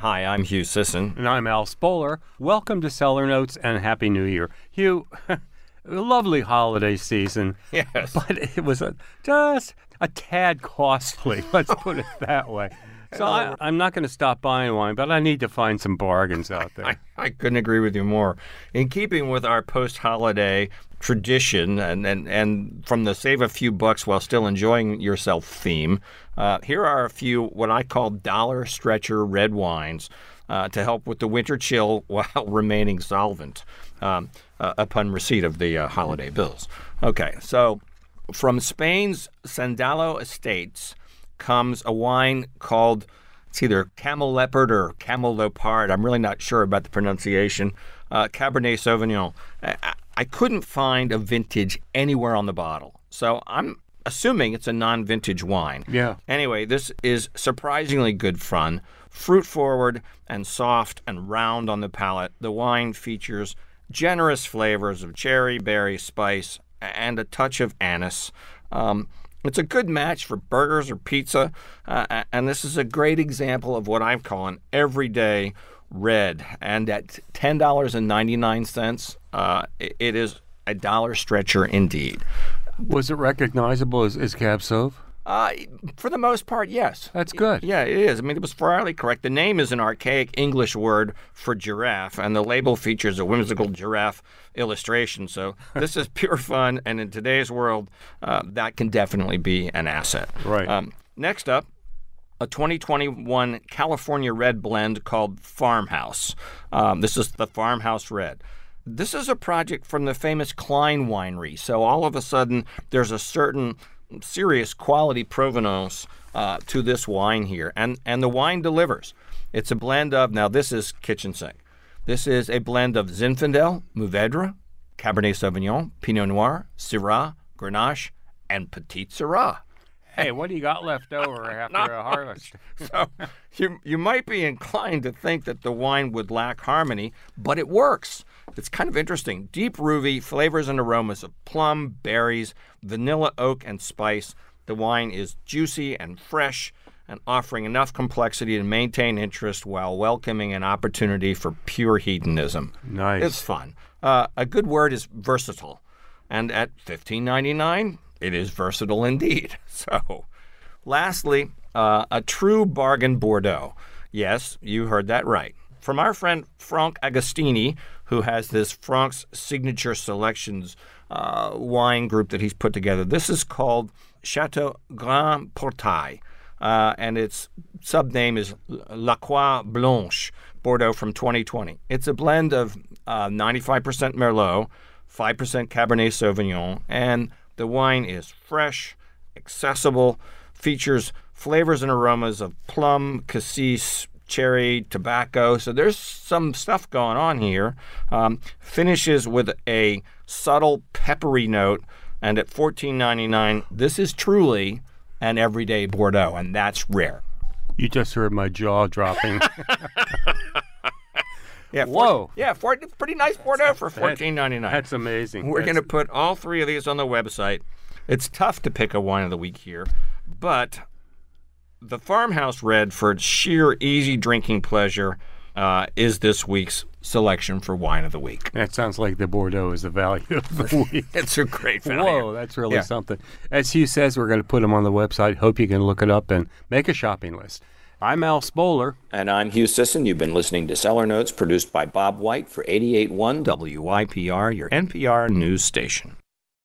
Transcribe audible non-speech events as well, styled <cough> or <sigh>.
Hi, I'm Hugh Sisson. And I'm Al Spoler. Welcome to Cellar Notes and Happy New Year. Hugh, <laughs> lovely holiday season. Yes. But it was a, just a tad costly, <laughs> let's put it that way. So I, I'm not going to stop buying wine, but I need to find some bargains out there. <laughs> I, I couldn't agree with you more. In keeping with our post holiday tradition and, and, and from the save a few bucks while still enjoying yourself theme, uh, here are a few what I call dollar stretcher red wines uh, to help with the winter chill <laughs> while remaining solvent um, uh, upon receipt of the uh, holiday bills. Okay, so from Spain's Sandalo Estates comes a wine called it's either Camel Leopard or Camel Leopard. I'm really not sure about the pronunciation. Uh, Cabernet Sauvignon. I, I couldn't find a vintage anywhere on the bottle, so I'm assuming it's a non-vintage wine. Yeah. Anyway, this is surprisingly good fun, fruit forward and soft and round on the palate. The wine features generous flavors of cherry, berry, spice, and a touch of anise. Um, it's a good match for burgers or pizza, uh, and this is a great example of what I'm calling everyday red. And at ten dollars and ninety nine cents, uh, it is a dollar stretcher indeed. Was it recognizable as, as Cab Sauv? Uh, for the most part, yes. That's good. Yeah, it is. I mean, it was fairly correct. The name is an archaic English word for giraffe, and the label features a whimsical giraffe illustration. So <laughs> this is pure fun, and in today's world, uh, that can definitely be an asset. Right. Um, next up, a 2021 California Red blend called Farmhouse. Um, this is the Farmhouse Red. This is a project from the famous Cline Winery. So all of a sudden, there's a certain serious quality provenance uh, to this wine here, and and the wine delivers. It's a blend of now this is kitchen sink. This is a blend of Zinfandel, Mourvedre, Cabernet Sauvignon, Pinot Noir, Syrah, Grenache, and Petite Sirah. Hey, what do you got left over <laughs> after a harvest? <laughs> so you you might be inclined to think that the wine would lack harmony, but it works. It's kind of interesting. Deep ruby flavors and aromas of plum, berries, vanilla, oak, and spice. The wine is juicy and fresh and offering enough complexity to maintain interest while welcoming an opportunity for pure hedonism. Nice. It's fun. Uh, a good word is versatile. And at $15.99, it is versatile indeed. <laughs> So, lastly, uh, a true bargain Bordeaux. Yes, you heard that right. From our friend Franck Agostini, who has this Frank's Signature Selections uh, wine group that he's put together. This is called Chateau Grand Portail, uh, and its subname is La Croix Blanche, Bordeaux from 2020. It's a blend of uh, 95% Merlot, 5% Cabernet Sauvignon, and the wine is fresh, accessible, features flavors and aromas of plum, cassis, cherry, tobacco. So there's some stuff going on here. Um, finishes with a subtle peppery note, and at $14.99, this is truly an everyday Bordeaux, and that's rare. You just heard my jaw dropping. <laughs> Yeah, Whoa. yeah, four, pretty nice Bordeaux for fourteen ninety nine. That's amazing. We're That's- going to put all three of these on the website. It's tough to pick a wine of the week here, but the Farmhouse Red, for its sheer easy drinking pleasure, uh, is this week's selection for wine of the week. That sounds like the Bordeaux is the value of the <laughs> week. It's a great value. Whoa, that's really Yeah. something. As Hugh says, we're going to put them on the website. Hope you can look it up and make a shopping list. I'm Al Spoler. And I'm Hugh Sisson. You've been listening to Cellar Notes, produced by Bob White for 88.1 WYPR, your NPR news station.